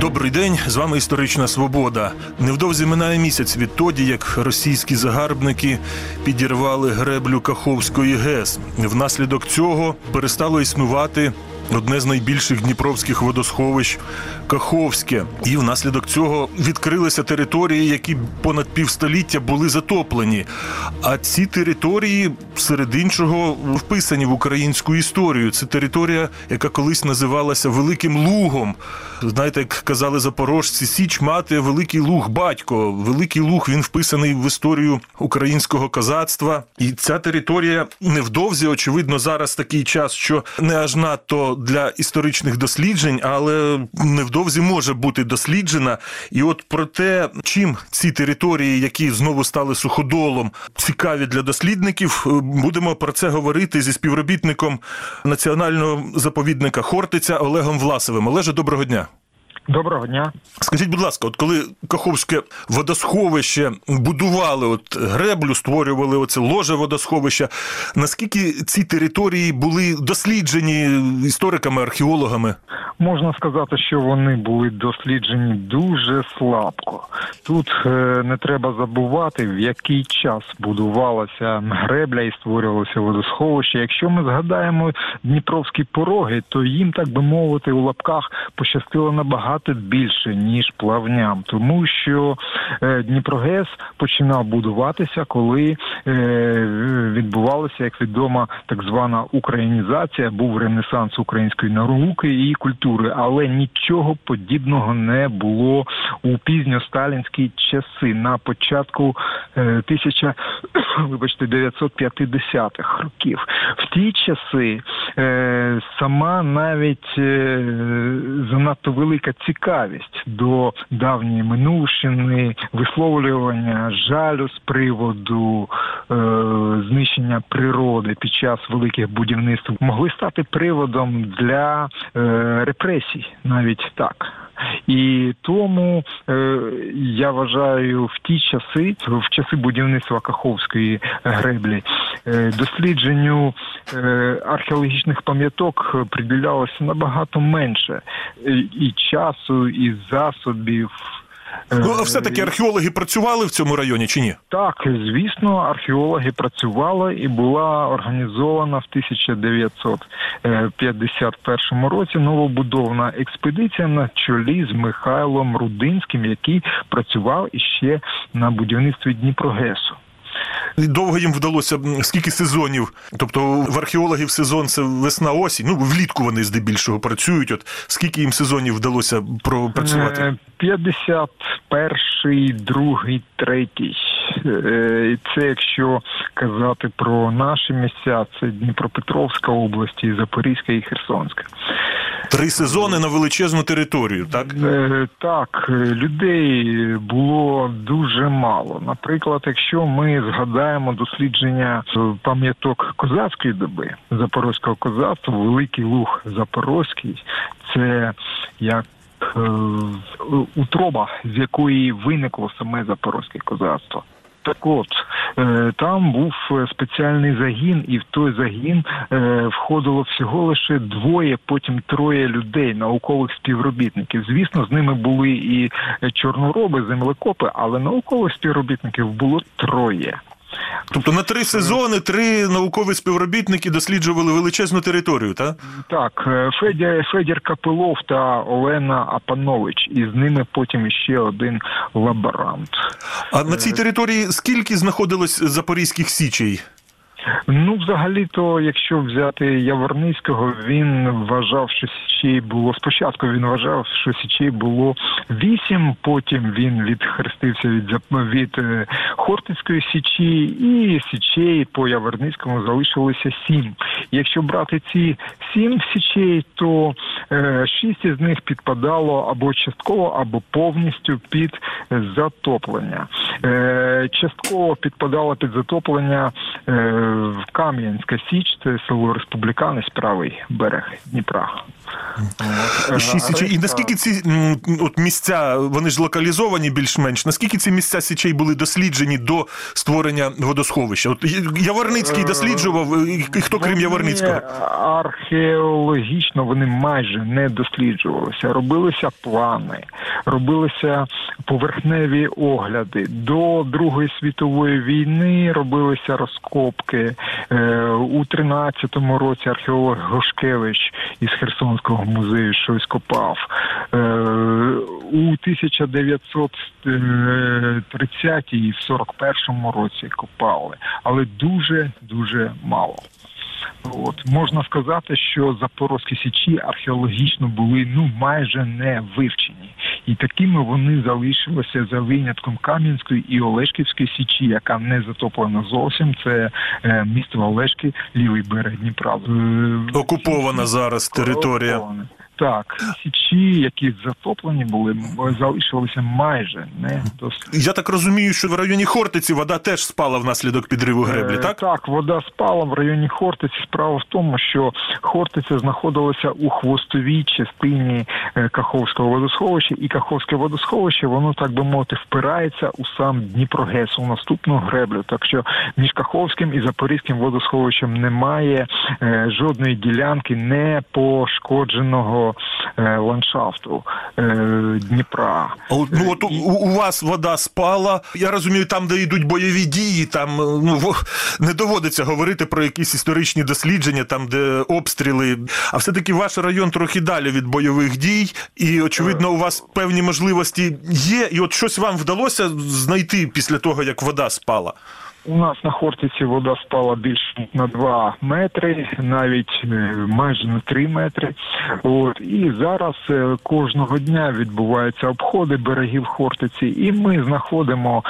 Добрий день, з вами історична свобода. Невдовзі минає місяць відтоді, як російські загарбники підірвали греблю Каховської ГЕС. Внаслідок цього перестало існувати одне з найбільших дніпровських водосховищ Каховське. І внаслідок цього відкрилися території, які понад півстоліття були затоплені. А ці території серед іншого вписані в українську історію. Це територія, яка колись називалася Великим Лугом. Знаєте, як казали запорожці, Січ мати Великий Луг батько. Великий Луг він вписаний в історію українського козацтва. І ця територія невдовзі, очевидно, зараз такий час, що не аж надто для історичних досліджень, але невдовзі може бути досліджена. І от про те, чим ці території, які знову стали суходолом, цікаві для дослідників, будемо про це говорити зі співробітником національного заповідника Хортиця Олегом Власовим. Олеже, доброго дня. Доброго дня. Скажіть, будь ласка, от коли Каховське водосховище будували, от греблю, створювали оце ложе водосховища, наскільки ці території були досліджені істориками, археологами? Можна сказати, що вони були досліджені дуже слабко. Тут е, не треба забувати, в який час будувалася гребля і створювалося водосховище. Якщо ми згадаємо Дніпровські пороги, то їм, так би мовити, у лапках пощастило набагато більше ніж плавням, тому що е, Дніпрогес починав будуватися, коли е, відбувалася, як відомо, так звана українізація, був ренесанс української науки і культури, але нічого подібного не було у пізньосталінські часи на початку е, тисяча, вибачте, 950-х років. В ті часи е, сама навіть е, занадто велика цікавість до давньої минувщини, висловлювання жалю з приводу знищення природи під час великих будівництв могли стати приводом для репресій, навіть так. І тому я вважаю в ті часи, в часи будівництва Каховської греблі, е, дослідженню е, археологічних пам'яток приділялося набагато менше е, і часу, і засобів. Е, ну, а все-таки археологи працювали в цьому районі чи ні? Так, звісно, археологи працювали і була організована в 1951 е, році новобудована експедиція на чолі з Михайлом Рудинським, який працював іще на будівництві Дніпрогесу. Довго їм вдалося скільки сезонів. Тобто в археологів сезон це весна, осінь. Ну влітку вони здебільшого працюють. От скільки їм сезонів вдалося пропрацювати? 50 е, перший, другий, третій. Е, це якщо казати про наші місця, це Дніпропетровська область, Запорізька і Херсонська. Три сезони на величезну територію, так е, Так, е, людей було дуже мало. Наприклад, якщо ми згадаємо дослідження пам'яток козацької доби запорозького козацтва, великий луг запорозький, це як утроба, з якої виникло саме запорозьке козацтво. Так от е, там був е, спеціальний загін, і в той загін е, входило всього лише двоє, потім троє людей, наукових співробітників. Звісно, з ними були і е, чорнороби, землекопи, але наукових співробітників було троє. Тобто на три сезони три наукові співробітники досліджували величезну територію, так? Так, е, Федір, Федір Капилов та Олена Апанович, і з ними потім ще один лаборант. А на цій території скільки знаходилось запорізьких січей? Ну, взагалі-то, якщо взяти Яворницького, він вважав, що січей було спочатку. Він вважав, що січей було вісім. Потім він відхрестився від від е, Хортицької січі, і січей по Яворницькому залишилося сім. Якщо брати ці сім січей, то е, шість із них підпадало або частково, або повністю під затоплення. Е, частково підпадало під затоплення Кам'янська Січ, це село Республіканець, правий берег Дніпра. Шість січей. І наскільки ці от місця, вони ж локалізовані більш-менш, наскільки ці місця січей були досліджені до створення водосховища? От Яворницький Е, досліджував, і хто крім Яворницького? Археологічно вони майже не досліджувалися. Робилися плани, робилися поверхневі огляди. До Другої світової війни робилися розкопки. Е, У 13-му році археолог Гошкевич із Херсонського музею щось копав. Е, У 1930 і в 41-му році копали, але дуже дуже мало. От можна сказати, що Запорозькі січі археологічно були ну майже не вивчені, і такими вони залишилися за винятком Кам'янської і Олешківської січі, яка не затоплена зовсім. Це е, місто Олешки, лівий берег Дніпра. Е, Окупована зараз територія. окупована. Так, січі, які затоплені були, залишилися майже не досліджені. Я так розумію, що в районі Хортиці вода теж спала внаслідок підриву греблі, Е, так? Так, вода спала в районі Хортиці. Справа в тому, що Хортиця знаходилася у хвостовій частині е, Каховського водосховища, і Каховське водосховище, воно так би мовити, впирається у сам Дніпрогес, у наступну греблю. Так що між Каховським і Запорізьким водосховищем немає е, жодної ділянки не пошкодженого е, ландшафту е, Дніпра. А от, Ну от у, у вас вода спала. Я розумію, там, де йдуть бойові дії, там е, ну не доводиться говорити про якісь історичні дослідження, там де обстріли. А все-таки ваш район трохи далі від бойових дій, і очевидно, у вас певні можливості є. І от щось вам вдалося знайти після того, як вода спала. У нас на Хортиці вода спала більше на 2 метри, навіть е, майже на 3 метри. От і зараз е, кожного дня відбуваються обходи берегів Хортиці, і ми знаходимо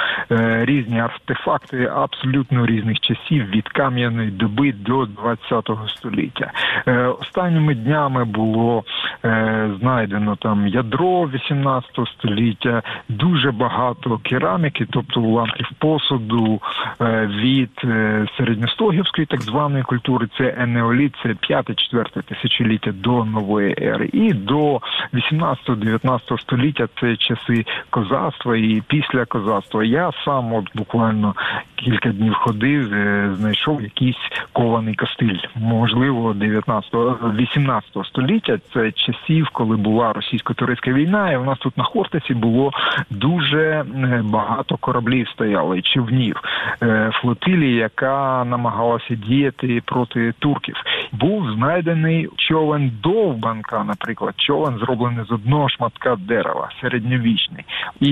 різні артефакти абсолютно різних часів від кам'яної доби до 20 століття. Е, Останніми днями було е, знайдено там ядро 18 століття, дуже багато кераміки, тобто уламків посуду е, від е, середньостогівської так званої культури, це енеоліт, це 5-4 тисячоліття до нової ери, і до 18-19 століття це часи козацтва і після козацтва. Я сам от буквально кілька днів ходив, е, знайшов якийсь кований костиль, можливо, 19-18 століття. Це часів, коли була російсько-турецька війна, і у нас тут на Хортиці було дуже е, багато кораблів стояло човнів е, флотилії, яка намагалася діяти проти турків. Був знайдений човен довбанка, наприклад, човен зроблений з одного шматка дерева, середньовічний. І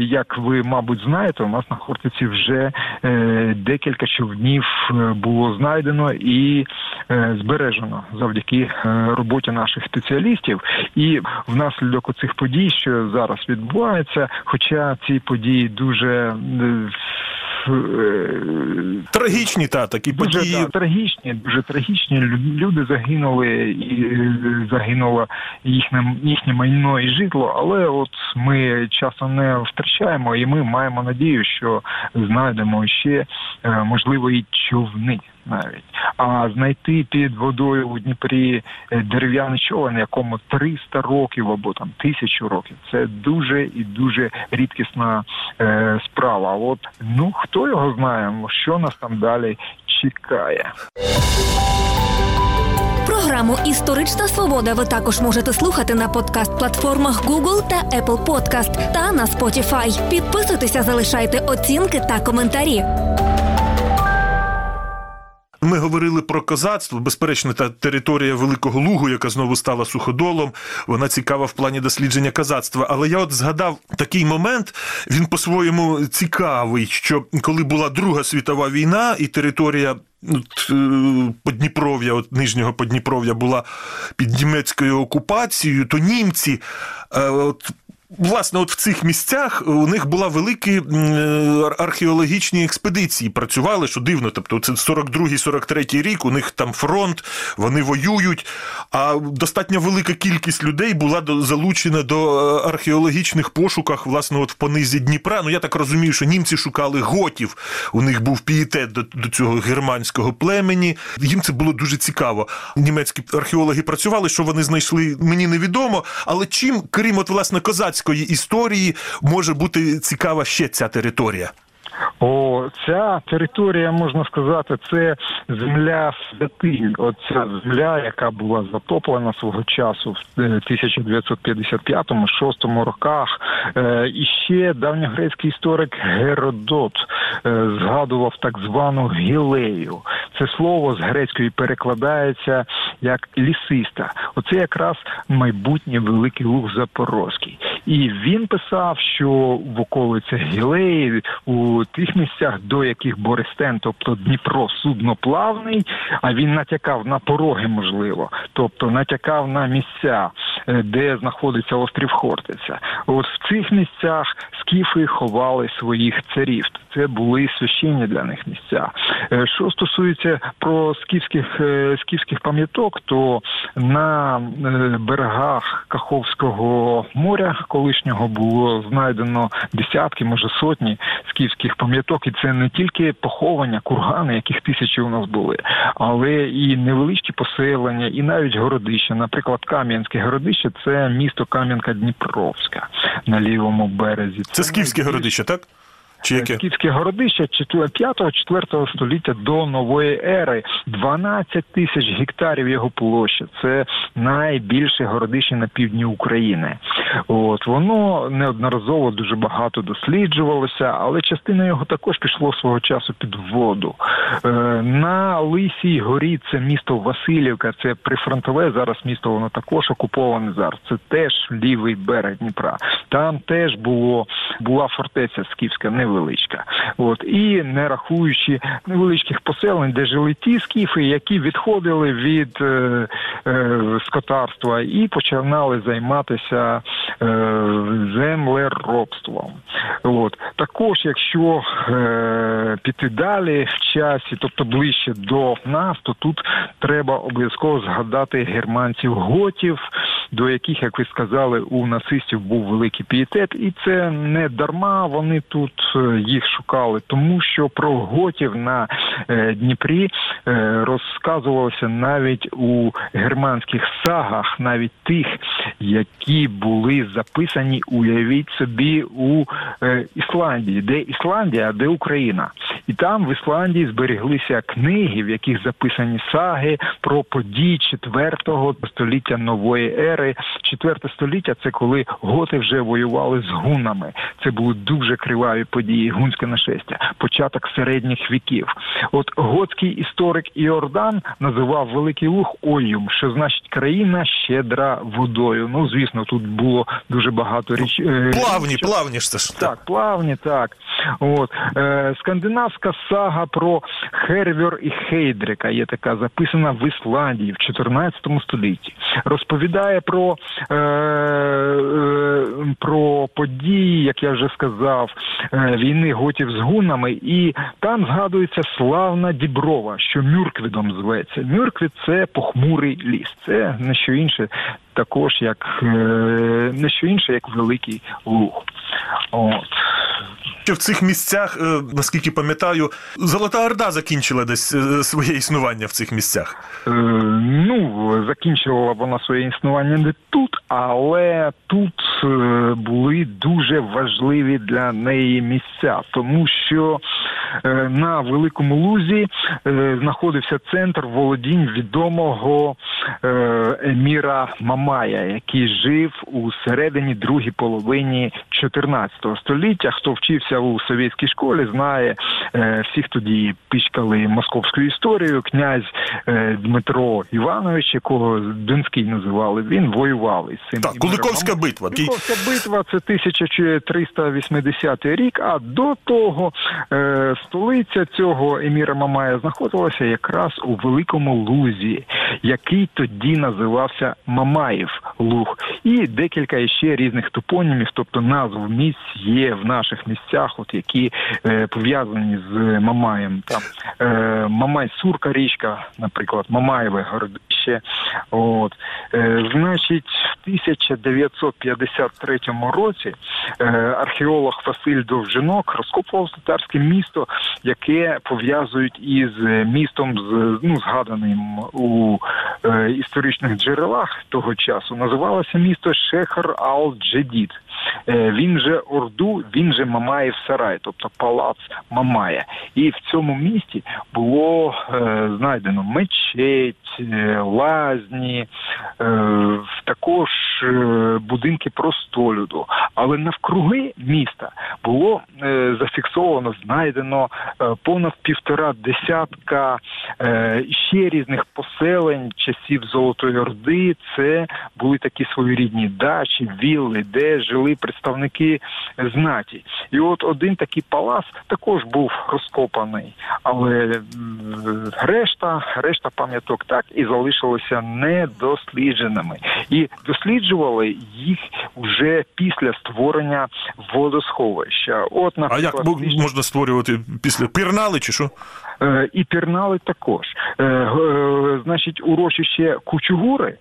як ви, мабуть, знаєте, у нас на Хортиці вже е, декілька човнів е, було знайдено і е, збережено завдяки е, роботі наших спеціалістів. І внаслідок цих подій, що зараз відбуваються, хоча ці події дуже е, Трагічні та такі Дуже події. Та, трагічні, дуже трагічні. Лю- Люди загинули і е, загинуло їхнє їхнє майно і житло. Але от ми часу не втрачаємо, і ми маємо надію, що знайдемо ще е, можливо і човни. Навіть а знайти під водою у Дніпрі е, дерев'яний човен, якому 300 років або там тисячу років, це дуже і дуже рідкісна е, справа. От ну хто його знає, що нас там далі чекає. Програму Історична свобода ви також можете слухати на подкаст-платформах Google та Apple Podcast та на Spotify. Підписуйтеся, залишайте оцінки та коментарі. Ми говорили про козацтво. Безперечно, та територія Великого Лугу, яка знову стала суходолом, вона цікава в плані дослідження козацтва. Але я от згадав такий момент, він по-своєму цікавий, що коли була Друга світова війна, і територія. от, е, Подніпров'я, от нижнього Подніпров'я була під німецькою окупацією, то німці е, от Власне, от в цих місцях у них була великі е, археологічні експедиції. Працювали, що дивно. Тобто, це 42-43 рік. У них там фронт, вони воюють. А достатньо велика кількість людей була залучена до е, археологічних пошуках, власне, от в понизі Дніпра. Ну я так розумію, що німці шукали готів. У них був пієтет до, до цього германського племені. Їм це було дуже цікаво. Німецькі археологи працювали, що вони знайшли, мені невідомо. Але чим, крім от власне козацької історії, може бути цікава ще ця територія? О, ця територія, можна сказати, це земля святинь. Оця земля, яка була затоплена свого часу в е, 1955-6 роках. Е, І ще давньогрецький історик Геродот е, згадував так звану гілею. Це слово з грецької перекладається як лісиста. Оце якраз майбутній великий луг Запорозький. І він писав, що в околицях Гілеї у тих місцях, до яких Борестен, тобто Дніпро судноплавний, а він натякав на пороги, можливо, тобто натякав на місця, е, де знаходиться острів Хортиця. От в цих місцях скіфи ховали своїх царів. Це були священні для них місця. Е, Що стосується про скіфських е, скіфських пам'яток, то на берегах Каховського моря колишнього було знайдено десятки, може сотні скіфських пам'яток, і це не тільки поховання, кургани, яких тисячі у нас були, але і невеличкі поселення, і навіть городища. Наприклад, Кам'янське городище це місто Кам'янка Дніпровська на лівому березі. Це скіфське городище, так? Чи яке? Скіфське городище 5-4 століття до нової ери. 12 тисяч гектарів його площа. Це найбільше городище на півдні України. От воно неодноразово дуже багато досліджувалося, але частина його також пішло свого часу під воду. Е, на Лисій горі це місто Васильівка, це прифронтове зараз місто, воно також окуповане зараз. Це теж лівий берег Дніпра. Там теж було була фортеця скіфська, невеличка. От і не рахуючи невеличких поселень, де жили ті скіфи, які відходили від е, е, скотарства і починали займатися землеробством. От також, якщо е, піти далі в часі, тобто ближче до нас, то тут треба обов'язково згадати германців готів, до яких, як ви сказали, у нацистів був великий пієтет, і це не дарма вони тут е, їх шукали, тому що про готів на е, Дніпрі е, розказувалося навіть у германських сагах, навіть тих, які були записані, уявіть собі, у Ісландії, де Ісландія, де Україна. І там в Ісландії збереглися книги, в яких записані саги про події 4 століття нової ери. 4 століття це коли готи вже воювали з гунами. Це були дуже криваві події, гунське нашестя, початок середніх віків. От готський історик Іордан називав Великий Луг Ойюм, що значить країна щедра водою. Ну звісно, тут було дуже багато річ. е, Плавні, річок. плавні ж це ж. Так, плавні, так. От е, скандинавська сага про Хервер і Хейдрика є така записана в Ісландії в 14 столітті. Розповідає про, е, е, про події, як я вже сказав, е, війни готів з гунами, і там згадується славна Діброва, що Мюрквідом зветься. Мюрквід це похмурий ліс. Це не що інше, також як не що інше, як великий луг. От. Що в цих місцях, е, наскільки пам'ятаю, Золота Орда закінчила десь е, своє існування в цих місцях. Е, ну, закінчувала вона своє існування не тут, але тут е, були дуже важливі для неї місця, тому що на Великому Лузі знаходився центр володінь відомого еміра Мамая, який жив у середині другій половині 14 століття. Хто вчився у совєтській школі, знає е, всіх тоді пічкали московську історію. Князь е, Дмитро Іванович, якого Донський називали, він воював із цим Так, Куликовська битва. Куликовська битва це 1380 рік. А до того е, столиця цього еміра Мамая знаходилася якраз у Великому Лузі, який тоді називався Мамаїв Луг, і декілька іще різних топонімів, тобто назв місць є в наших місцях, от які е, пов'язані з Мамаєм. Там е, Мамай Сурка річка, наприклад, Мамаєве городище. От е, значить, в 1953 році е, археолог Василь Довжинок розкопував татарське місто, яке пов'язують із містом з ну згаданим у е, історичних джерелах того часу. Називалося місто Шехар Ал-Джедід. Е, Він же Орду, він же Мамаєв Сарай, тобто палац Мамая. І в цьому місті було е, знайдено мечеть, е, лазні, також будинки простолюду. Але навкруги міста було зафіксовано, знайдено понад півтора десятка ще різних поселень часів Золотої Орди. Це були такі своєрідні дачі, вілли, де жили представники знаті. І от один такий палац також був розкопаний, але решта, решта пам'яток так і залишилися недослідженими. І досліджували їх вже після створення водосховища. От, А як наприклад, можна створювати після пірнали чи що? Е, і пірнали також. Е, е, Значить, урочище Кучугури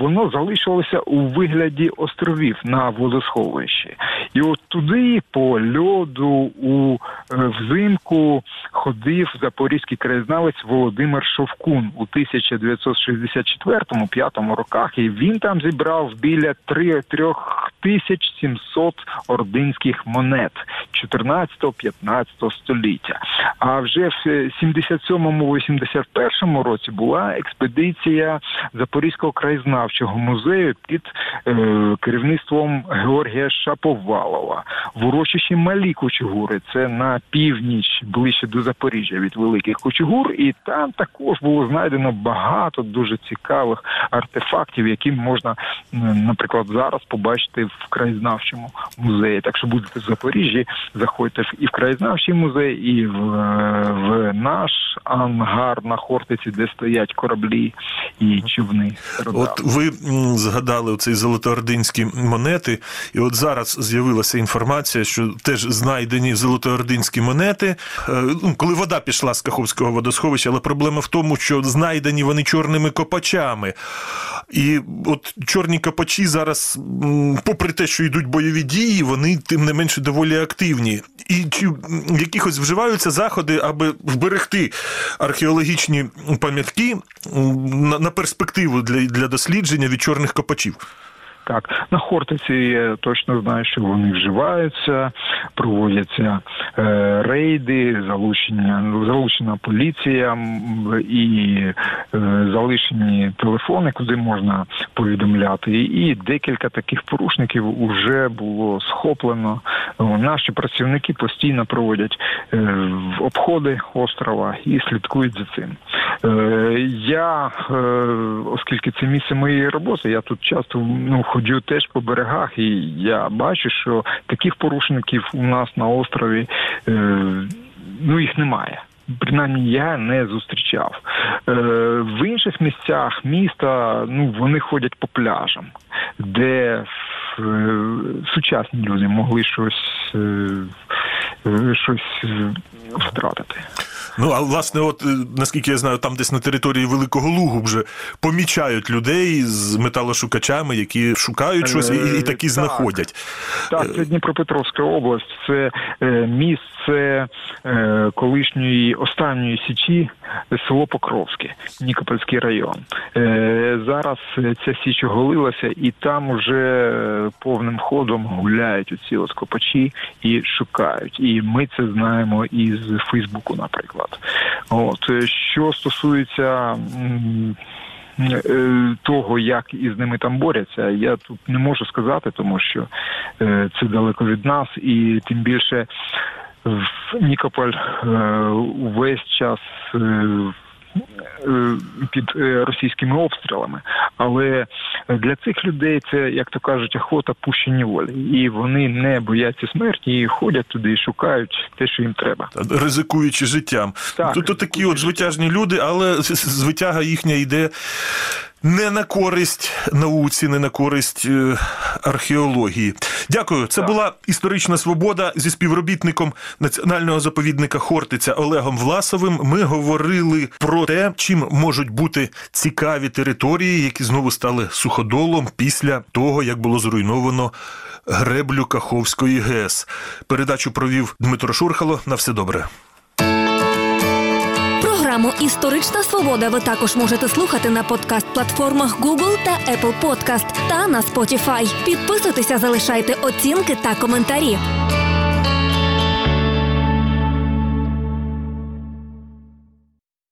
воно залишилося у вигляді островів на водосховищі. І от туди по льоду у взимку ходив запорізький краєзнавець Володимир Шовкун у 1964-5 роках, і він там зібрав біля 3 3700 ординських монет 14-15 століття. А вже в 77-81 році була експедиція Запорізького краєзнавчого музею під е, керівництвом Георгія Шаповалова в урочищі Малі Кучугури. Це на північ ближче до Запоріжжя від Великих Кучугур, і там також було знайдено багато дуже цікавих артефактів, які можна, наприклад, зараз побачити в краєзнавчому музеї. Так що будете в Запоріжжі, заходьте в- і в краєзнавчий музей, і в, е, в наш ангар на Хортиці, де стоять кораблі і човни. От ви згадали оцей золотоординські монети, і от зараз з'явилася інформація, що теж знайдені золотоординські монети, е, ну, коли вода пішла з Каховського водосховища, але проблема в тому, що знайдені вони чорними копачами. І от чорні копачі зараз, попри те, що йдуть бойові дії, вони тим не менше доволі активні. І чи якихось вживаються заходи, аби вберегти археологічні пам'ятки на, перспективу для, для дослідження від чорних копачів? Так, на Хортиці я точно знаю, що вони вживаються, проводяться е, рейди, залучення, залучена поліція і е, залишені телефони, куди можна повідомляти. І декілька таких порушників вже було схоплено. Наші працівники постійно проводять е, обходи острова і слідкують за цим. Е, Я, е, оскільки це місце моєї роботи, я тут часто ну, ходжу теж по берегах, і я бачу, що таких порушників у нас на острові е, ну, їх немає. Принаймні я не зустрічав. Е, в інших місцях міста ну, вони ходять по пляжам, де е, сучасні люди могли щось, е, е, щось е, втратити. Ну, а власне, от е, наскільки я знаю, там десь на території Великого Лугу вже помічають людей з металошукачами, які шукають щось і, і такі Е, знаходять. Так, це Дніпропетровська область, це е, місце е, колишньої останньої січі, село Покровське, Нікопольський район. Е, зараз е, ця січ оголилася, і там уже е, повним ходом гуляють оці от копачі і шукають. І ми це знаємо із Фейсбуку, наприклад. От е, що стосується. е, Того, як із ними там борються, я тут не можу сказати, тому що е, це далеко від нас, і тим більше в Нікополь увесь час під е, російськими обстрілами. Але для цих людей це, як то кажуть, охота пущені волі. І вони не бояться смерті і ходять туди і шукають те, що їм треба. Ризикуючи життям. Так, Тобто такі от звитяжні люди, але звитяга їхня йде не на користь науці, не на користь е, археології. Дякую. Це була історична свобода зі співробітником національного заповідника Хортиця Олегом Власовим. Ми говорили про те, чим можуть бути цікаві території, які знову стали суходолом після того, як було зруйновано греблю Каховської ГЕС. Передачу провів Дмитро Шурхало. На все добре. Програму Історична свобода ви також можете слухати на подкаст-платформах Google та Apple Podcast та на Spotify. Підписуйтеся, залишайте оцінки та коментарі.